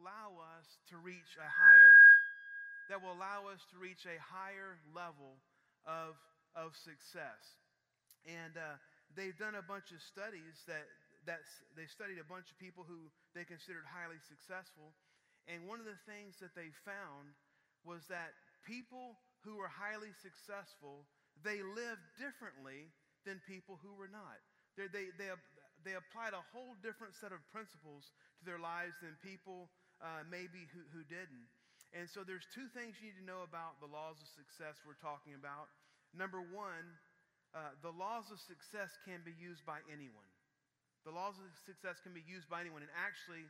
allow us to reach a higher that will allow us to reach a higher level of, of success. And uh, they've done a bunch of studies that, that they studied a bunch of people who they considered highly successful. And one of the things that they found was that people who were highly successful, they lived differently than people who were not. They, they, they, they applied a whole different set of principles to their lives than people uh, maybe who, who didn't. And so there's two things you need to know about the laws of success we're talking about. Number one, uh, the laws of success can be used by anyone. The laws of success can be used by anyone, and actually,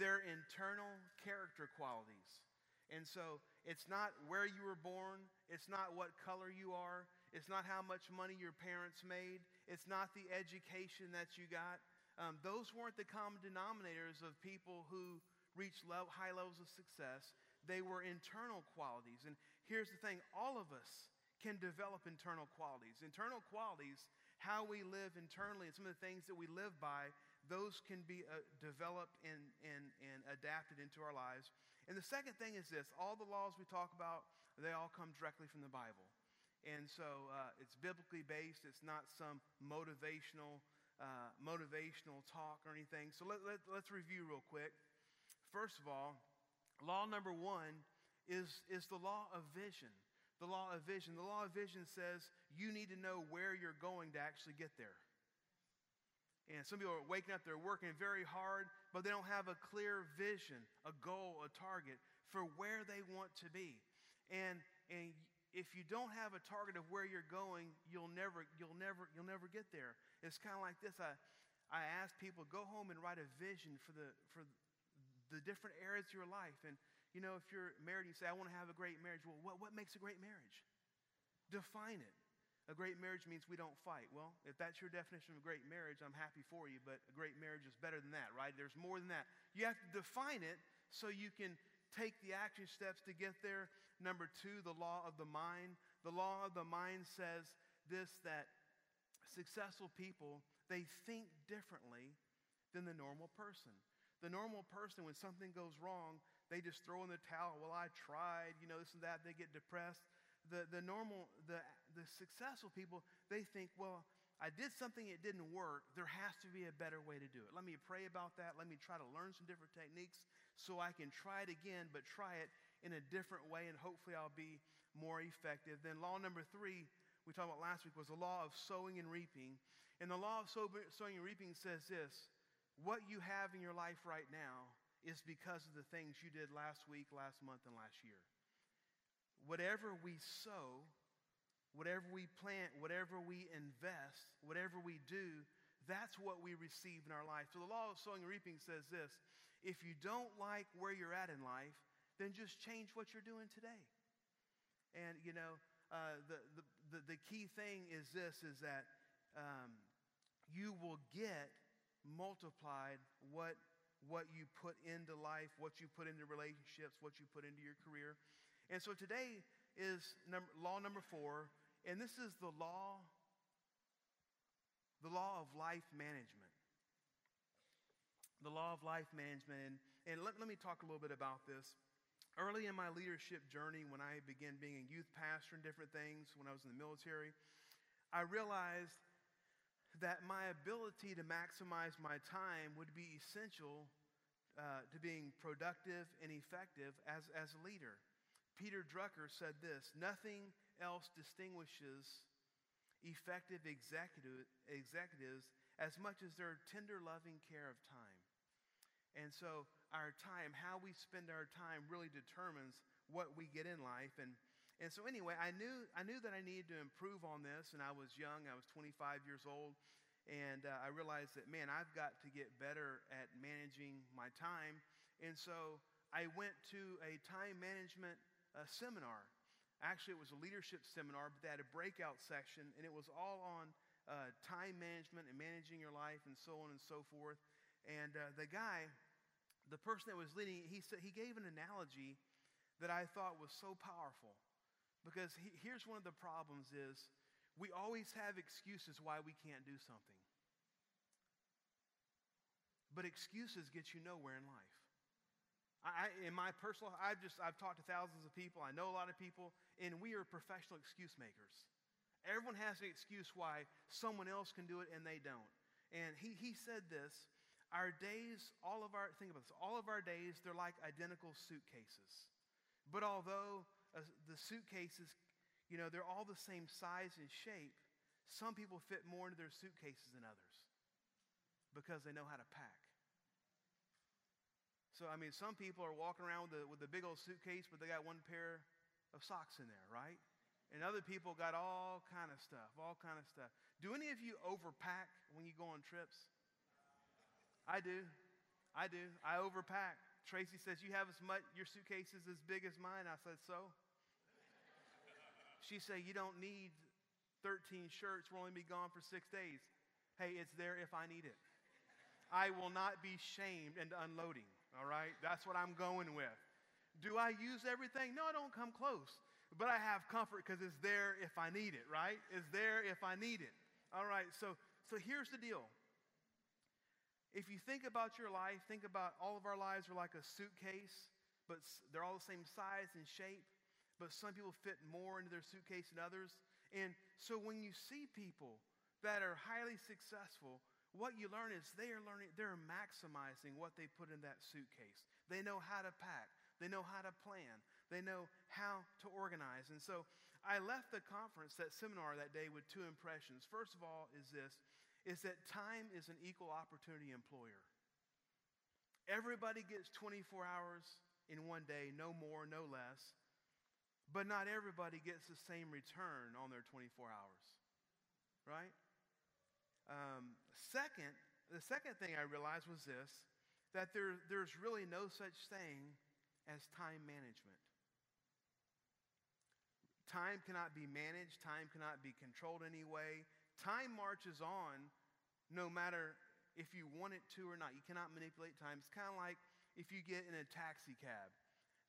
they're internal character qualities. And so it's not where you were born, it's not what color you are, it's not how much money your parents made, it's not the education that you got. Um, those weren't the common denominators of people who reached level, high levels of success. They were internal qualities. And here's the thing all of us can develop internal qualities. Internal qualities, how we live internally, and some of the things that we live by, those can be uh, developed and, and, and adapted into our lives. And the second thing is this all the laws we talk about, they all come directly from the Bible. And so uh, it's biblically based, it's not some motivational, uh, motivational talk or anything. So let, let, let's review real quick. First of all, Law number one is, is the law of vision. The law of vision. The law of vision says you need to know where you're going to actually get there. And some people are waking up, they're working very hard, but they don't have a clear vision, a goal, a target for where they want to be. And, and if you don't have a target of where you're going, you'll never, you'll never, you'll never get there. It's kind of like this. I, I ask people, go home and write a vision for the, for, the different areas of your life. And, you know, if you're married, you say, I want to have a great marriage. Well, what, what makes a great marriage? Define it. A great marriage means we don't fight. Well, if that's your definition of a great marriage, I'm happy for you, but a great marriage is better than that, right? There's more than that. You have to define it so you can take the action steps to get there. Number two, the law of the mind. The law of the mind says this that successful people, they think differently than the normal person. The normal person, when something goes wrong, they just throw in the towel. Well, I tried, you know, this and that. They get depressed. The, the normal, the, the successful people, they think, well, I did something, it didn't work. There has to be a better way to do it. Let me pray about that. Let me try to learn some different techniques so I can try it again, but try it in a different way, and hopefully I'll be more effective. Then, law number three, we talked about last week, was the law of sowing and reaping. And the law of sowing and reaping says this what you have in your life right now is because of the things you did last week, last month, and last year. Whatever we sow, whatever we plant, whatever we invest, whatever we do, that's what we receive in our life. So the law of sowing and reaping says this if you don't like where you're at in life, then just change what you're doing today. And, you know, uh, the, the, the, the, key thing is this is that um, you will get multiplied what, what you put into life, what you put into relationships, what you put into your career. And so today is number, law number four, and this is the law, the law of life management. The law of life management. And, and let, let me talk a little bit about this. Early in my leadership journey, when I began being a youth pastor and different things, when I was in the military, I realized that my ability to maximize my time would be essential uh, to being productive and effective as, as a leader. Peter Drucker said this Nothing else distinguishes effective executive, executives as much as their tender, loving care of time. And so, our time, how we spend our time, really determines what we get in life. And and so anyway, I knew, I knew that I needed to improve on this, and I was young. I was 25 years old. And uh, I realized that, man, I've got to get better at managing my time. And so I went to a time management uh, seminar. Actually, it was a leadership seminar, but they had a breakout section, and it was all on uh, time management and managing your life and so on and so forth. And uh, the guy, the person that was leading, he, said, he gave an analogy that I thought was so powerful. Because he, here's one of the problems is we always have excuses why we can't do something. But excuses get you nowhere in life. I, in my personal, I've just, I've talked to thousands of people. I know a lot of people, and we are professional excuse makers. Everyone has an excuse why someone else can do it and they don't. And he, he said this our days, all of our, think about this, all of our days, they're like identical suitcases. But although uh, the suitcases, you know, they're all the same size and shape, some people fit more into their suitcases than others because they know how to pack. So, I mean, some people are walking around with a, with a big old suitcase, but they got one pair of socks in there, right? And other people got all kind of stuff, all kind of stuff. Do any of you overpack when you go on trips? I do. I do. I overpack. Tracy says, You have as much, your suitcase is as big as mine. I said, So? She said, You don't need 13 shirts. We'll only be gone for six days. Hey, it's there if I need it. I will not be shamed into unloading all right? That's what I'm going with. Do I use everything? No, I don't come close. But I have comfort because it's there if I need it, right? It's there if I need it. All right, so, so here's the deal. If you think about your life, think about all of our lives are like a suitcase, but they're all the same size and shape, but some people fit more into their suitcase than others. And so when you see people that are highly successful, what you learn is they are learning, they're maximizing what they put in that suitcase. They know how to pack, they know how to plan, they know how to organize. And so I left the conference, that seminar that day, with two impressions. First of all, is this is that time is an equal opportunity employer. Everybody gets 24 hours in one day, no more, no less. But not everybody gets the same return on their 24 hours, right? Um, second, the second thing I realized was this that there, there's really no such thing as time management. Time cannot be managed, time cannot be controlled anyway. Time marches on no matter if you want it to or not. You cannot manipulate time. It's kind of like if you get in a taxi cab.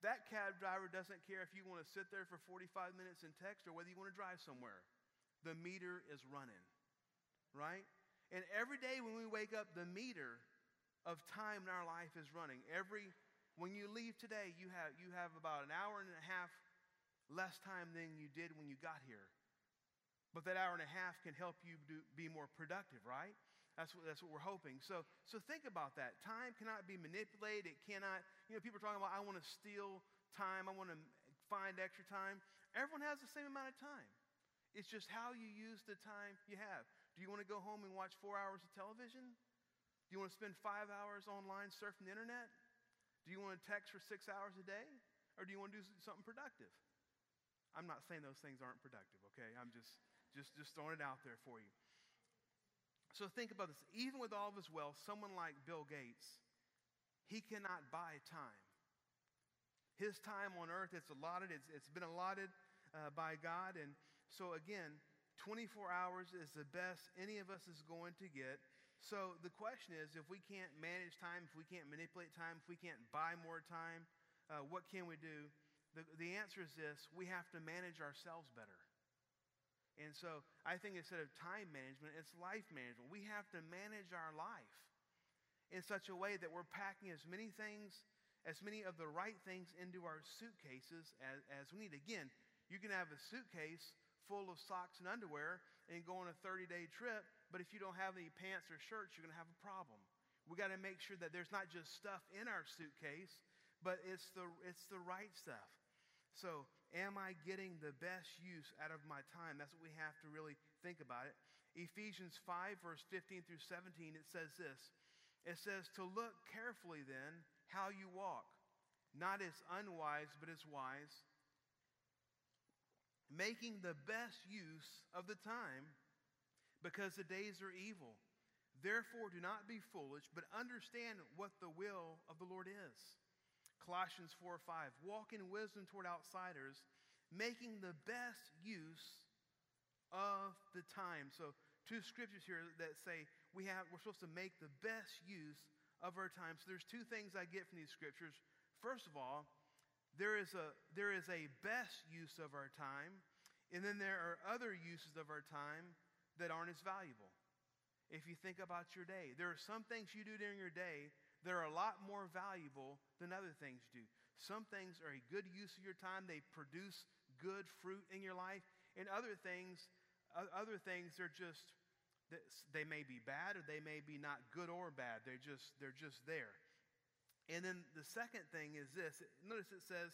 That cab driver doesn't care if you want to sit there for 45 minutes and text or whether you want to drive somewhere. The meter is running right? And every day when we wake up, the meter of time in our life is running. Every when you leave today, you have you have about an hour and a half less time than you did when you got here. But that hour and a half can help you do, be more productive, right? That's what, that's what we're hoping. So, so think about that. Time cannot be manipulated. It cannot, you know, people are talking about, I want to steal time. I want to find extra time. Everyone has the same amount of time. It's just how you use the time you have. Do you want to go home and watch four hours of television? Do you want to spend five hours online surfing the internet? Do you want to text for six hours a day? Or do you want to do something productive? I'm not saying those things aren't productive, okay? I'm just, just, just throwing it out there for you. So think about this. Even with all of his wealth, someone like Bill Gates, he cannot buy time. His time on earth, it's allotted, it's, it's been allotted uh, by God. And so, again, 24 hours is the best any of us is going to get. So the question is if we can't manage time, if we can't manipulate time, if we can't buy more time, uh, what can we do? The, the answer is this we have to manage ourselves better. And so I think instead of time management, it's life management. We have to manage our life in such a way that we're packing as many things, as many of the right things into our suitcases as, as we need. Again, you can have a suitcase full of socks and underwear and go on a 30 day trip, but if you don't have any pants or shirts, you're going to have a problem. We got to make sure that there's not just stuff in our suitcase, but it's the, it's the right stuff. So, am I getting the best use out of my time? That's what we have to really think about it. Ephesians 5, verse 15 through 17, it says this It says, To look carefully then how you walk, not as unwise, but as wise making the best use of the time because the days are evil. Therefore, do not be foolish, but understand what the will of the Lord is. Colossians 4 5. Walk in wisdom toward outsiders, making the best use of the time. So, two scriptures here that say we have, we're supposed to make the best use of our time. So, there's two things I get from these scriptures. First of all, there is a, there is a best use of our time, and then there are other uses of our time that aren't as valuable. If you think about your day, there are some things you do during your day they're a lot more valuable than other things do. Some things are a good use of your time, they produce good fruit in your life, and other things, other things they're just they may be bad or they may be not good or bad. They're just they're just there. And then the second thing is this. Notice it says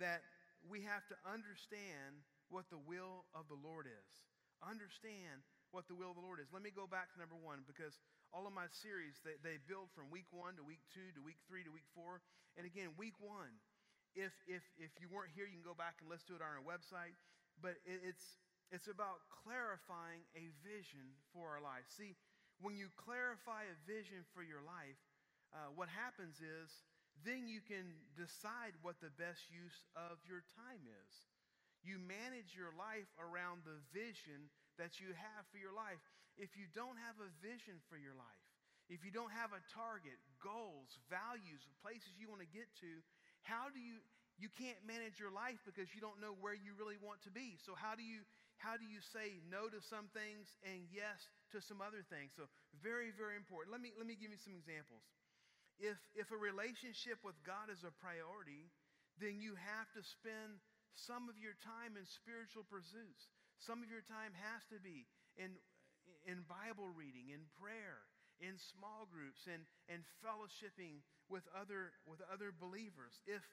that we have to understand what the will of the Lord is. Understand what the will of the Lord is. Let me go back to number one because all of my series, they, they build from week one to week two to week three to week four. And again, week one, if, if, if you weren't here, you can go back and listen to it on our website. But it, it's, it's about clarifying a vision for our life. See, when you clarify a vision for your life, uh, what happens is then you can decide what the best use of your time is. You manage your life around the vision that you have for your life. If you don't have a vision for your life, if you don't have a target, goals, values, places you want to get to, how do you you can't manage your life because you don't know where you really want to be. So how do you how do you say no to some things and yes to some other things? So very very important. Let me let me give you some examples. If if a relationship with God is a priority, then you have to spend some of your time in spiritual pursuits. Some of your time has to be in, in Bible reading, in prayer, in small groups, and, and fellowshipping with other, with other believers. If,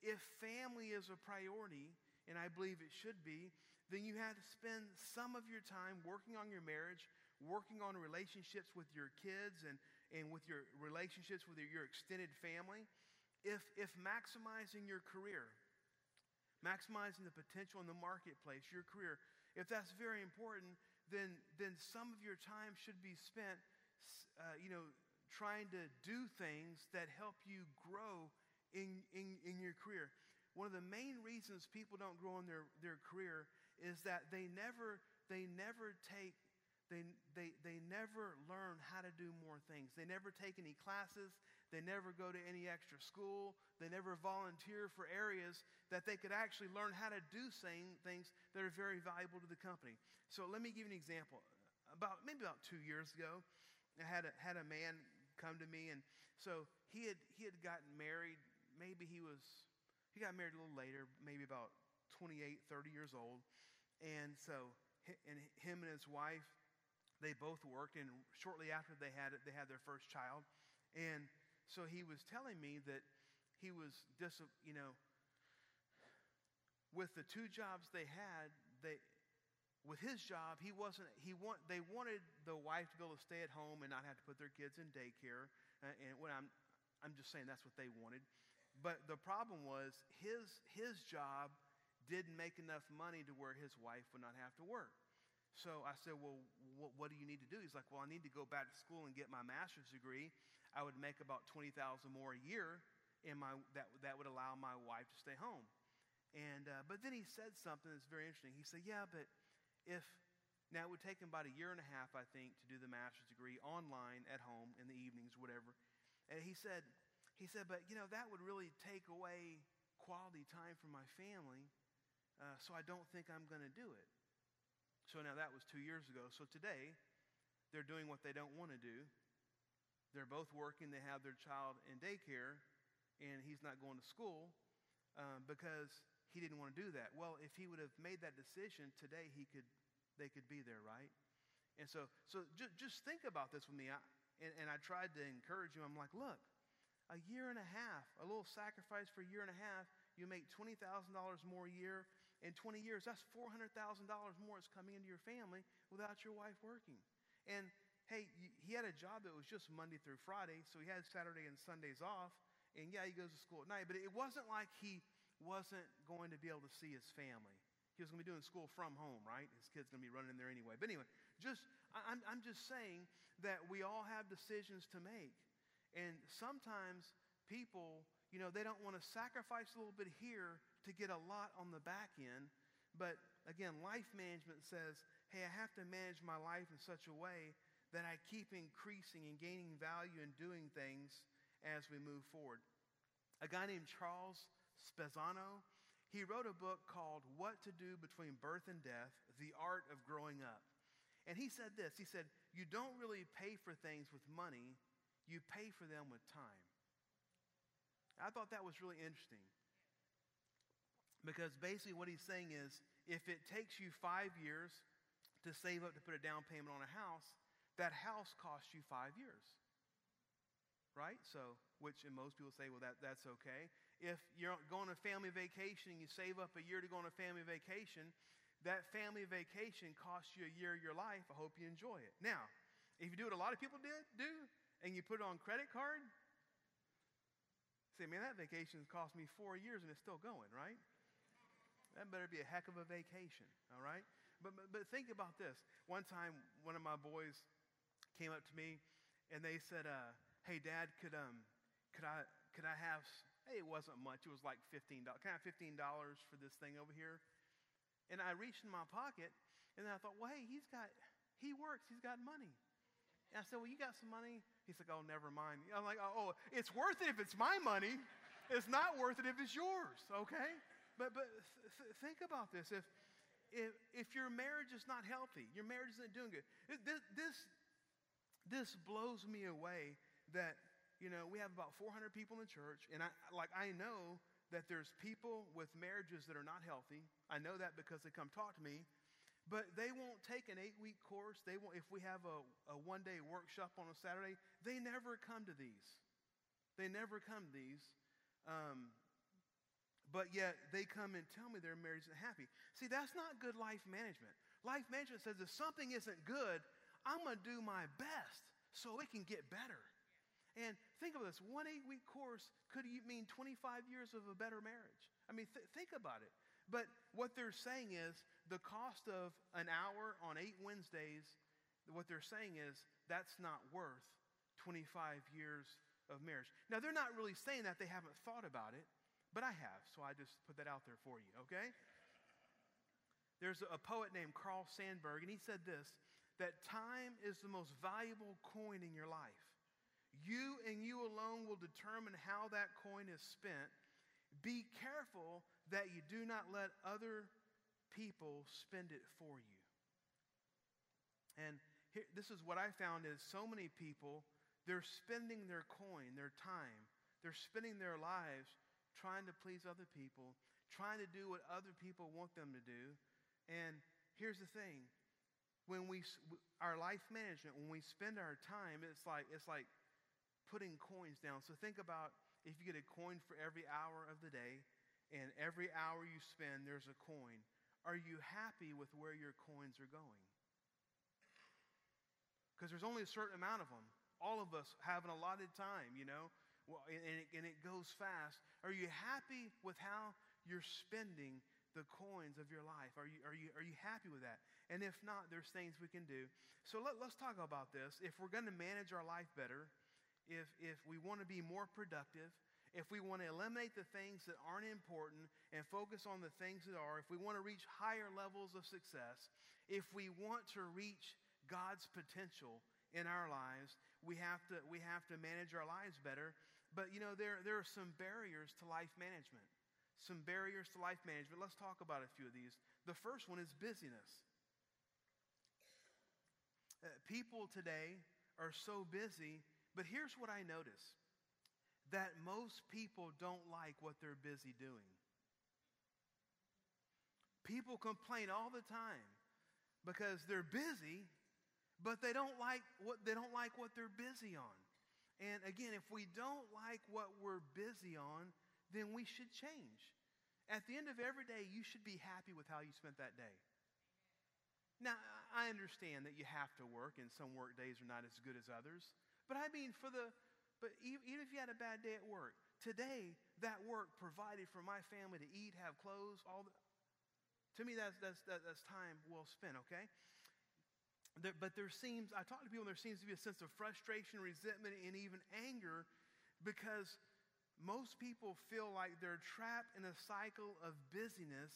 if family is a priority, and I believe it should be, then you have to spend some of your time working on your marriage, working on relationships with your kids, and, and with your relationships with your, extended family. If, if maximizing your career, maximizing the potential in the marketplace, your career, if that's very important, then, then some of your time should be spent, uh, you know, trying to do things that help you grow in, in, in your career. One of the main reasons people don't grow in their, their career is that they never, they never take they, they, they never learn how to do more things. They never take any classes. They never go to any extra school. They never volunteer for areas that they could actually learn how to do things that are very valuable to the company. So let me give you an example. About maybe about two years ago, I had a, had a man come to me, and so he had he had gotten married. Maybe he was he got married a little later, maybe about 28, 30 years old, and so and him and his wife they both worked, and shortly after they had they had their first child. And so he was telling me that he was, dis- you know, with the two jobs they had, they, with his job, he wasn't, he want, they wanted the wife to be able to stay at home and not have to put their kids in daycare. And when I'm, I'm just saying that's what they wanted. But the problem was his, his job didn't make enough money to where his wife would not have to work. So I said, Well, what, what, do you need to do? He's like, Well, I need to go back to school and get my master's degree. I would make about 20000 more a year, and my, that, that would allow my wife to stay home. And, uh, but then he said something that's very interesting. He said, Yeah, but if, now it would take him about a year and a half, I think, to do the master's degree online at home in the evenings, whatever. And he said, he said, but you know, that would really take away quality time from my family, uh, so I don't think I'm going to do it. So now that was two years ago. So today, they're doing what they don't want to do. They're both working, they have their child in daycare, and he's not going to school um, because he didn't want to do that. Well, if he would have made that decision today, he could, they could be there, right? And so, so just, just think about this with me. I, and, and I tried to encourage him. I'm like, look, a year and a half, a little sacrifice for a year and a half, you make $20,000 more a year in 20 years, that's $400,000 more that's coming into your family without your wife working. And hey, he had a job that was just Monday through Friday, so he had Saturday and Sundays off. And yeah, he goes to school at night, but it wasn't like he wasn't going to be able to see his family. He was going to be doing school from home, right? His kid's going to be running in there anyway. But anyway, just I'm, I'm just saying that we all have decisions to make. And sometimes people, you know, they don't want to sacrifice a little bit here to get a lot on the back end. But again, life management says, hey, I have to manage my life in such a way that I keep increasing and gaining value in doing things as we move forward. A guy named Charles Spezzano, he wrote a book called What to Do Between Birth and Death The Art of Growing Up. And he said this He said, You don't really pay for things with money, you pay for them with time. I thought that was really interesting. Because basically, what he's saying is if it takes you five years to save up to put a down payment on a house, that house costs you five years. Right? So, which and most people say, well, that, that's okay. If you're going on a family vacation and you save up a year to go on a family vacation, that family vacation costs you a year of your life. I hope you enjoy it. Now, if you do what a lot of people did do, and you put it on credit card, say, man, that vacation cost me four years and it's still going, right? That better be a heck of a vacation, all right? But, but, but think about this. One time, one of my boys came up to me and they said, uh, hey, Dad, could, um, could, I, could I have, hey, it wasn't much. It was like $15. Can I have $15 for this thing over here? And I reached in my pocket and I thought, well, hey, he's got, he works, he's got money. And I said, well, you got some money? He's like, oh, never mind. I'm like, oh, it's worth it if it's my money. It's not worth it if it's yours, okay? But, but th- think about this. If, if, if your marriage is not healthy, your marriage isn't doing good, this, this, this blows me away that, you know, we have about 400 people in the church, and I, like, I know that there's people with marriages that are not healthy. I know that because they come talk to me. But they won't take an eight week course. They won't, if we have a, a one day workshop on a Saturday, they never come to these. They never come to these. Um, but yet they come and tell me their marriage isn't happy. See, that's not good life management. Life management says if something isn't good, I'm going to do my best so it can get better. And think of this one eight week course could mean 25 years of a better marriage. I mean, th- think about it. But what they're saying is the cost of an hour on eight Wednesdays, what they're saying is that's not worth 25 years of marriage. Now, they're not really saying that, they haven't thought about it. But I have, so I just put that out there for you, okay? There's a poet named Carl Sandburg, and he said this that time is the most valuable coin in your life. You and you alone will determine how that coin is spent. Be careful that you do not let other people spend it for you. And here, this is what I found is so many people, they're spending their coin, their time, they're spending their lives trying to please other people, trying to do what other people want them to do. And here's the thing when we our life management when we spend our time it's like it's like putting coins down so think about if you get a coin for every hour of the day and every hour you spend there's a coin are you happy with where your coins are going because there's only a certain amount of them all of us have an allotted time you know well, and, it, and it goes fast. Are you happy with how you're spending the coins of your life? Are you, are you, are you happy with that? And if not, there's things we can do. So let, let's talk about this. If we're going to manage our life better, if, if we want to be more productive, if we want to eliminate the things that aren't important and focus on the things that are, if we want to reach higher levels of success, if we want to reach God's potential in our lives, we have to, we have to manage our lives better. But you know, there, there are some barriers to life management. Some barriers to life management. Let's talk about a few of these. The first one is busyness. Uh, people today are so busy, but here's what I notice that most people don't like what they're busy doing. People complain all the time because they're busy, but they don't like what they don't like what they're busy on. And again, if we don't like what we're busy on, then we should change. At the end of every day, you should be happy with how you spent that day. Now, I understand that you have to work, and some work days are not as good as others. But I mean, for the, but even if you had a bad day at work, today that work provided for my family to eat, have clothes, all. The, to me, that's that's that's time well spent. Okay. There, but there seems, I talk to people, and there seems to be a sense of frustration, resentment, and even anger because most people feel like they're trapped in a cycle of busyness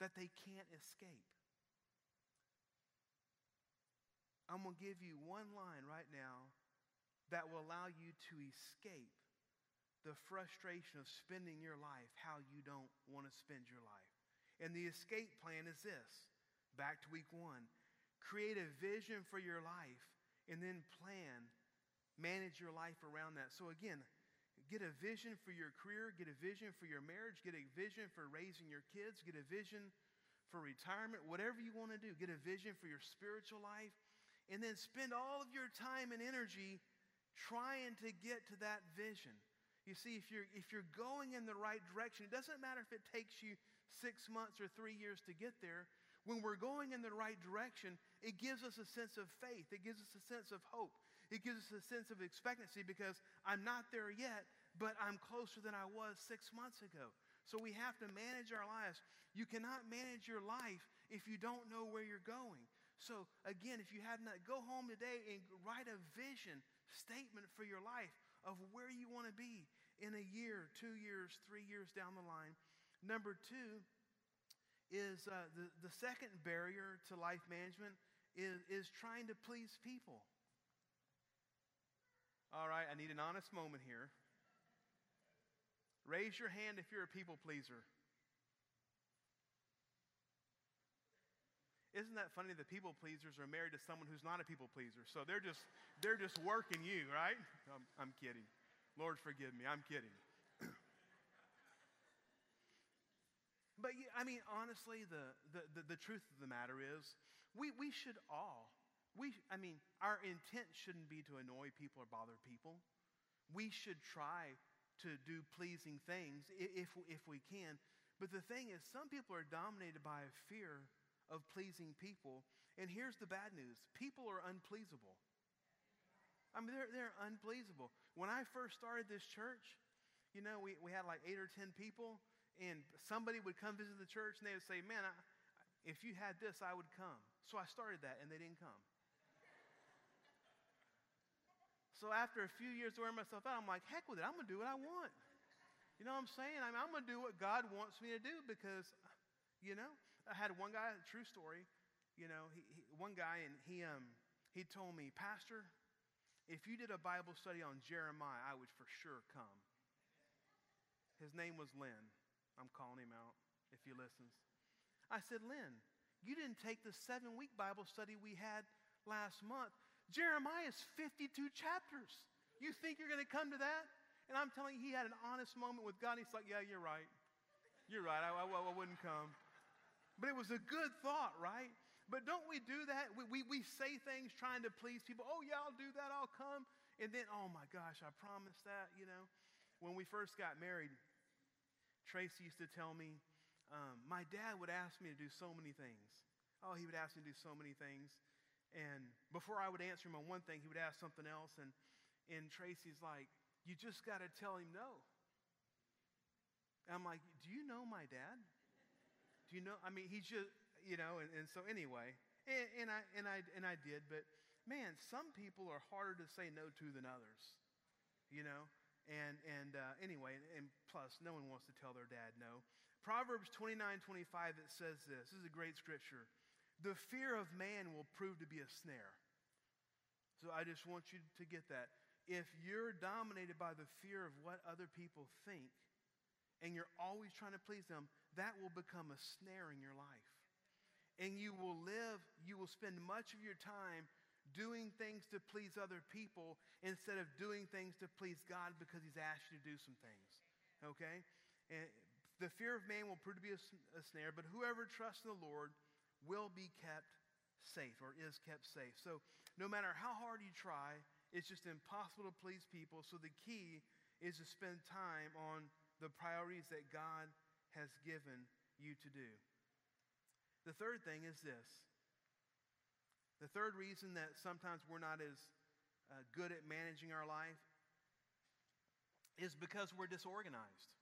that they can't escape. I'm going to give you one line right now that will allow you to escape the frustration of spending your life how you don't want to spend your life. And the escape plan is this back to week one Create a vision for your life and then plan manage your life around that. So, again, get a vision for your career, get a vision for your marriage, get a vision for raising your kids, get a vision for retirement, whatever you want to do. Get a vision for your spiritual life, and then spend all of your time and energy trying to get to that vision. You see, if you're, if you're going in the right direction, it doesn't matter if it takes you six months or three years to get there. When we're going in the right direction, it gives us a sense of faith. It gives us a sense of hope. It gives us a sense of expectancy because I'm not there yet, but I'm closer than I was six months ago. So we have to manage our lives. You cannot manage your life if you don't know where you're going. So again, if you have not, go home today and write a vision statement for your life of where you want to be in a year, two years, three years down the line. Number two is uh, the, the second barrier to life management is, is trying to please people. All right, I need an honest moment here. Raise your hand if you're a people pleaser. Isn't that funny that people pleasers are married to someone who's not a people pleaser? So they're just, they're just working you, right? I'm, I'm kidding. Lord, forgive me. I'm kidding. but, I mean, honestly, the, the, the, the, truth of the matter is we, we should all, we, I mean, our intent shouldn't be to annoy people or bother people. We should try to do pleasing things if, if we can. But the thing is, some people are dominated by a fear of pleasing people. And here's the bad news people are unpleasable. I mean, they're, they're unpleasable. When I first started this church, you know, we, we had like eight or 10 people, and somebody would come visit the church and they would say, Man, I, if you had this, I would come. So I started that, and they didn't come. so after a few years wearing myself out, I'm like, Heck with it, I'm going to do what I want. You know what I'm saying? I mean, I'm going to do what God wants me to do because, you know, I had one guy, true story, you know, he, he, one guy, and he, um, he told me, Pastor, if you did a Bible study on Jeremiah, I would for sure come. His name was Lynn. I'm calling him out if he listens. I said, Lynn, you didn't take the seven week Bible study we had last month. Jeremiah is 52 chapters. You think you're going to come to that? And I'm telling you, he had an honest moment with God. He's like, Yeah, you're right. You're right. I, I, I wouldn't come. But it was a good thought, right? But don't we do that? We, we, we say things trying to please people. Oh, yeah, I'll do that. I'll come. And then, oh my gosh, I promised that, you know. When we first got married, Tracy used to tell me, um, my dad would ask me to do so many things. Oh, he would ask me to do so many things. And before I would answer him on one thing, he would ask something else. And, and Tracy's like, you just got to tell him no. I'm like, do you know my dad? Do you know? I mean, he's just, you know, and, and so anyway, and, and, I, and, I, and I did, but man, some people are harder to say no to than others, you know? And, and uh, anyway, and plus, no one wants to tell their dad no. Proverbs 29 25, it says this. This is a great scripture. The fear of man will prove to be a snare. So I just want you to get that. If you're dominated by the fear of what other people think, and you're always trying to please them, that will become a snare in your life. And you will live, you will spend much of your time doing things to please other people instead of doing things to please God because He's asked you to do some things. Okay? And the fear of man will prove to be a, a snare, but whoever trusts in the Lord will be kept safe or is kept safe. So no matter how hard you try, it's just impossible to please people. So the key is to spend time on the priorities that God has given you to do. The third thing is this the third reason that sometimes we're not as uh, good at managing our life is because we're disorganized.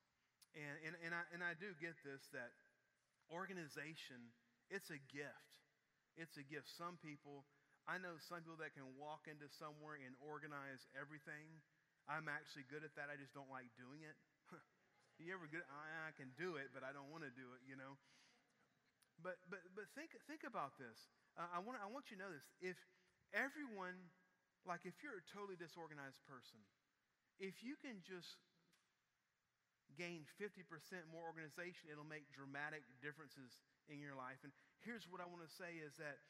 And, and, and, I, and I do get this that organization, it's a gift. It's a gift. Some people, I know some people that can walk into somewhere and organize everything. I'm actually good at that. I just don't like doing it. You ever good? I, I can do it, but I don't want to do it, you know. But but but think think about this. Uh, I want I want you to know this. If everyone, like if you're a totally disorganized person, if you can just gain 50% more organization, it'll make dramatic differences in your life. And here's what I want to say is that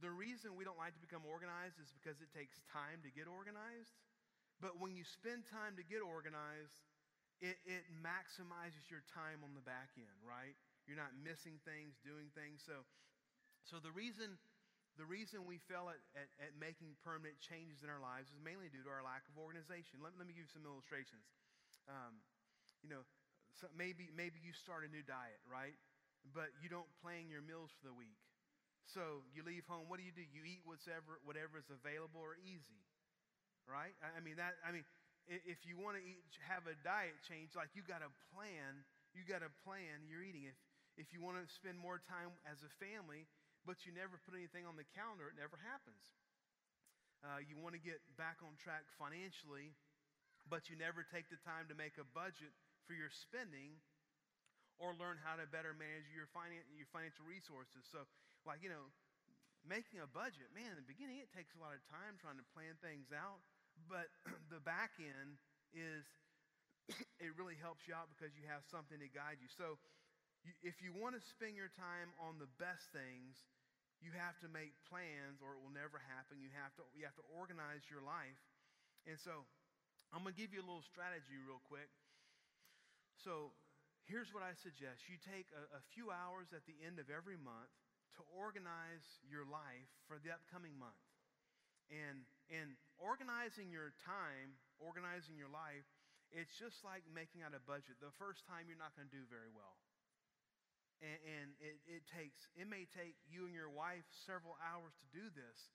the reason we don't like to become organized is because it takes time to get organized. But when you spend time to get organized, it, it maximizes your time on the back end, right? You're not missing things, doing things. So, so the reason the reason we fail at, at, at, making permanent changes in our lives is mainly due to our lack of organization. Let, let me give you some illustrations. Um, you know, so maybe, maybe you start a new diet, right? But you don't plan your meals for the week. So you leave home, what do you do? You eat whatever, whatever is available or easy, right? I, I mean, that, I mean, if you want to eat, have a diet change, like you got to plan, you got to plan your eating. If, if you want to spend more time as a family, but you never put anything on the calendar, it never happens. Uh, you want to get back on track financially, but you never take the time to make a budget for your spending or learn how to better manage your, finan- your financial resources. So, like, you know, making a budget, man, in the beginning, it takes a lot of time trying to plan things out, but the back end is it really helps you out because you have something to guide you. So, if you want to spend your time on the best things, you have to make plans or it will never happen. You have to, you have to organize your life. And so I'm going to give you a little strategy real quick. So here's what I suggest you take a, a few hours at the end of every month to organize your life for the upcoming month. And, and organizing your time, organizing your life, it's just like making out a budget. The first time you're not going to do very well. And, and it, it takes, it may take you and your wife several hours to do this.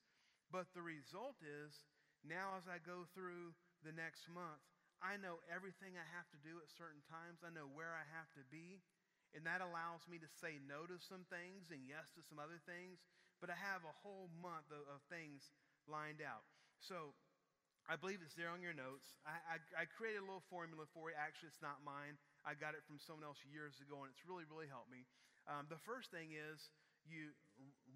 But the result is now as I go through the next month, I know everything I have to do at certain times. I know where I have to be. And that allows me to say no to some things and yes to some other things. But I have a whole month of, of things lined out. So I believe it's there on your notes. I, I, I created a little formula for you. Actually, it's not mine. I got it from someone else years ago, and it's really, really helped me. Um, the first thing is you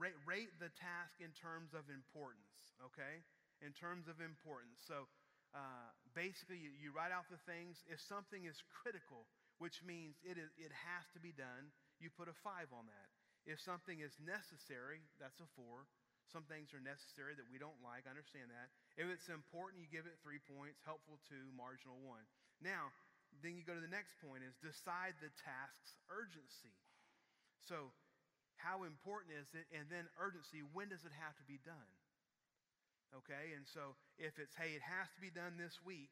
rate, rate the task in terms of importance, okay? In terms of importance. So uh, basically, you, you write out the things. If something is critical, which means it, is, it has to be done, you put a five on that. If something is necessary, that's a four. Some things are necessary that we don't like. I understand that. If it's important, you give it three points. Helpful, two. Marginal, one. Now, then you go to the next point is decide the task's urgency. So, how important is it? And then urgency, when does it have to be done? Okay, and so if it's, hey, it has to be done this week,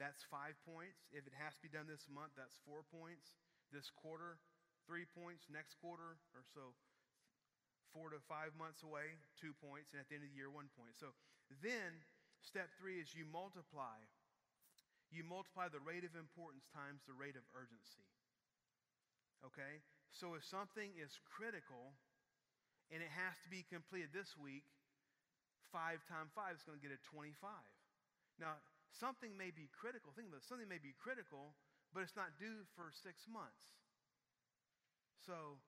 that's five points. If it has to be done this month, that's four points. This quarter, three points. Next quarter, or so, four to five months away, two points. And at the end of the year, one point. So then, step three is you multiply you multiply the rate of importance times the rate of urgency. Okay? So if something is critical and it has to be completed this week, 5 times 5 is going to get a 25. Now, something may be critical. Think about it. Something may be critical, but it's not due for six months. So,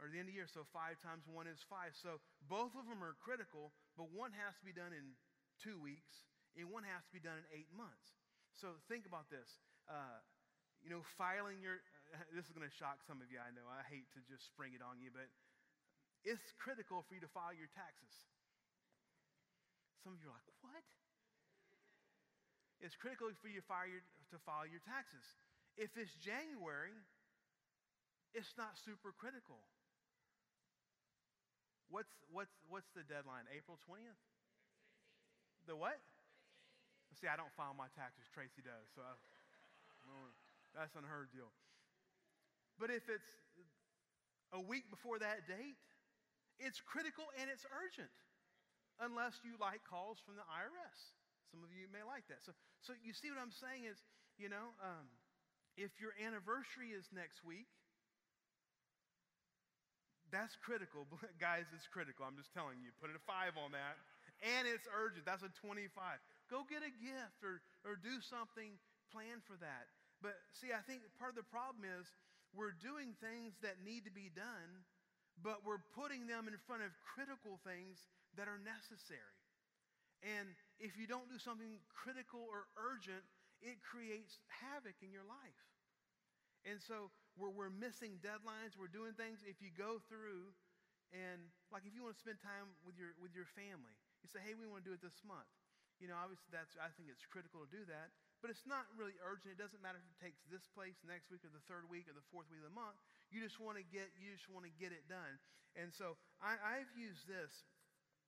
or the end of the year, so 5 times 1 is 5. So both of them are critical, but one has to be done in two weeks, and one has to be done in eight months. So think about this. Uh, you know, filing your, uh, this is going to shock some of you, I know. I hate to just spring it on you, but it's critical for you to file your taxes. Some of you are like, what? It's critical for you to your, to file your taxes. If it's January, it's not super critical. What's, what's, what's the deadline? April 20th? The what? See, I don't file my taxes. Tracy does. So I, that's unheard deal. But if it's a week before that date, it's critical and it's urgent. Unless you like calls from the IRS. Some of you may like that. So, so you see what I'm saying is, you know, um, if your anniversary is next week, that's critical. Guys, it's critical. I'm just telling you. Put a five on that. And it's urgent. That's a 25. Go get a gift or, or do something, plan for that. But see, I think part of the problem is we're doing things that need to be done, but we're putting them in front of critical things that are necessary. And if you don't do something critical or urgent, it creates havoc in your life. And so we're, we're missing deadlines, we're doing things. If you go through And like if you want to spend time with your, with your family, you say, hey, we want to do it this month. You know, obviously that's, I think it's critical to do that, but it's not really urgent. It doesn't matter if it takes this place next week or the third week or the fourth week of the month. You just want to get, you just want to get it done. And so I, I've used this,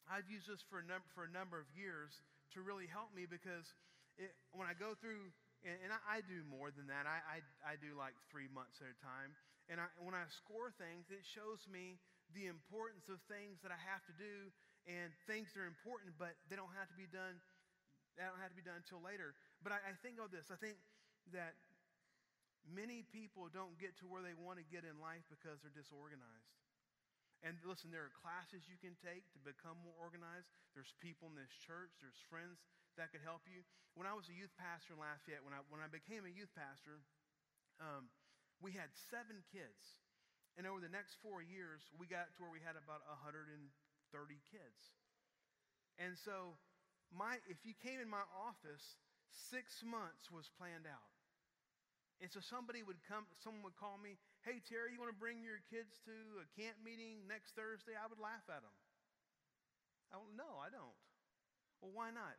I've used this for a, num- for a number of years to really help me because it, when I go through, and, and I, I, do more than that, I, I, I, do like three months at a time. And I, when I score things, it shows me the importance of things that I have to do and things that are important, but they don't have to be done that don't have to be done until later. But I, I think of this. I think that many people don't get to where they want to get in life because they're disorganized. And listen, there are classes you can take to become more organized. There's people in this church, there's friends that could help you. When I was a youth pastor in Lafayette, when I, when I became a youth pastor, um, we had seven kids. And over the next four years, we got to where we had about 130 kids. And so my, if you came in my office, six months was planned out. And so somebody would come, someone would call me, hey, Terry, you want to bring your kids to a camp meeting next Thursday? I would laugh at them. I don't, no, I don't. Well, why not?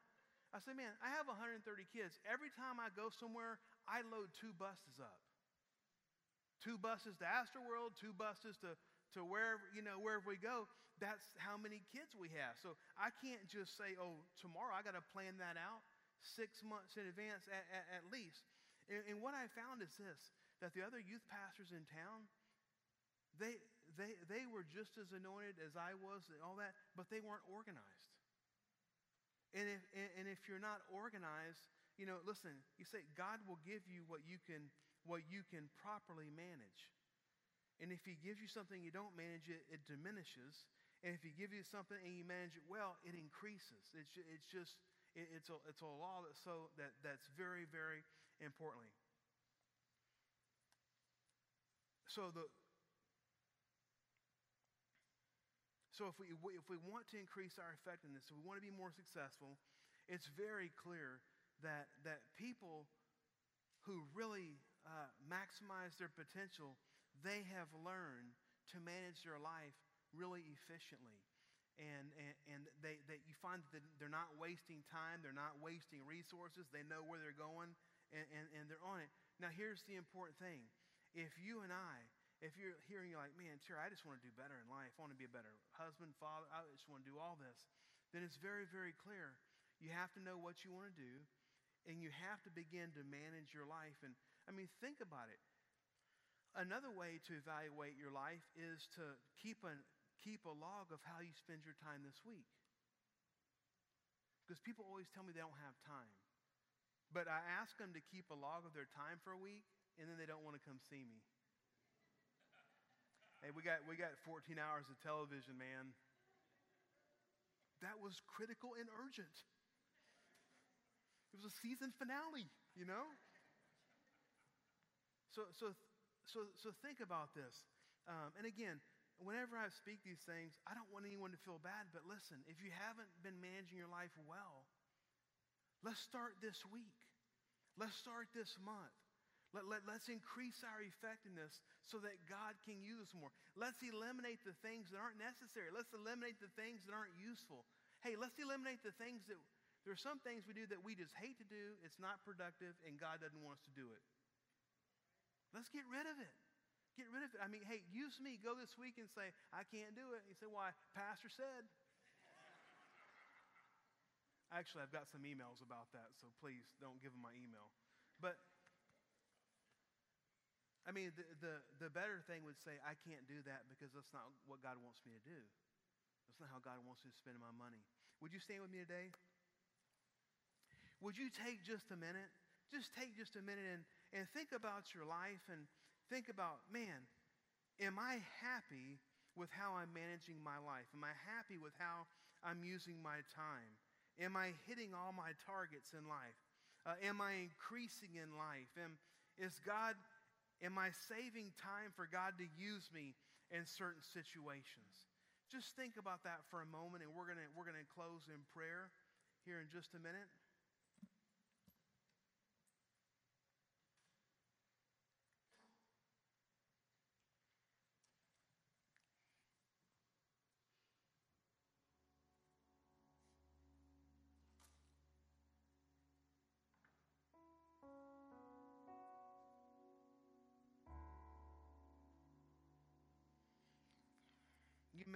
I say, man, I have 130 kids. Every time I go somewhere, I load two buses up. Two buses to Astroworld, two buses to, to wherever, you know, wherever we go that's how many kids we have. So I can't just say, oh, tomorrow I got to plan that out six months in advance at, at, at least. And, and, what I found is this that the other youth pastors in town, they, they, they were just as anointed as I was and all that, but they weren't organized. And if, and if you're not organized, you know, listen, you say God will give you what you can, what you can properly manage. And if he gives you something you don't manage it, it diminishes. And if he gives you something and you manage it well, it increases. It's, it's just, it's, a, it's a law that so that, that's very, very importantly. So the so if we if we want to increase our effectiveness, if we want to be more successful, it's very clear that that people who really uh, maximize their potential, they have learned to manage their life really efficiently. And, and, and they, they, you find that they're not wasting time, they're not wasting resources, they know where they're going, and, and, and they're on it. Now, here's the important thing. If you and I, if you're and you're like, man, Terry, I just want to do better in life, I want to be a better husband, father, I just want to do all this, then it's very, very clear. You have to know what you want to do, and you have to begin to manage your life. And I mean, think about it. Another way to evaluate your life is to keep an, keep a log of how you spend your time this week. Because people always tell me they don't have time. But I ask them to keep a log of their time for a week, and then they don't want to come see me. hey, we got, we got 14 hours of television, man. That was critical and urgent. It was a season finale, you know? So, so, so, so think about this. Um, and again, whenever I speak these things, I don't want anyone to feel bad, but listen, if you haven't been managing your life well, let's start this week. Let's start this month. Let, let, let's increase our effectiveness so that God can use us more. Let's eliminate the things that aren't necessary. Let's eliminate the things that aren't useful. Hey, let's eliminate the things that, there are some things we do that we just hate to do, it's not productive, and God doesn't want us to do it. Let's get rid of it. Get rid of it. I mean, hey, use me. Go this week and say, I can't do it. You say, why? Pastor said. Actually, I've got some emails about that, so please don't give them my email. But, I mean, the, the, the better thing would say, I can't do that because that's not what God wants me to do. That's not how God wants me to spend my money. Would you stand with me today? Would you take just a minute? Just take just a minute and, and think about your life and think about, man, am I happy with how I'm managing my life? Am I happy with how I'm using my time? Am I hitting all my targets in life? Uh, am I increasing in life? Am, is God, am I saving time for God to use me in certain situations? Just think about that for a moment, and we're going we're going to close in prayer here in just a minute.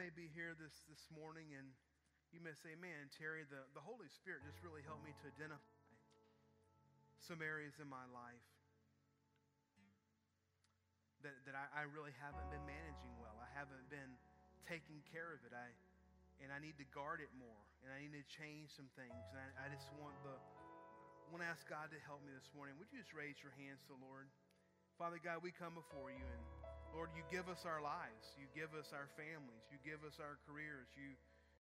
May be here this, this morning and you may say, man, Terry, the, the Holy Spirit just really helped me to identify some areas in my life that, that I, I really haven't been managing well. I haven't been taking care of it. I, and I need to guard it more. And I need to change some things. And I, I just want the want to ask God to help me this morning. Would you just raise your hands to the Lord? Father God, we come before you and Lord, you give us our lives. You give us our families. You give us our careers. You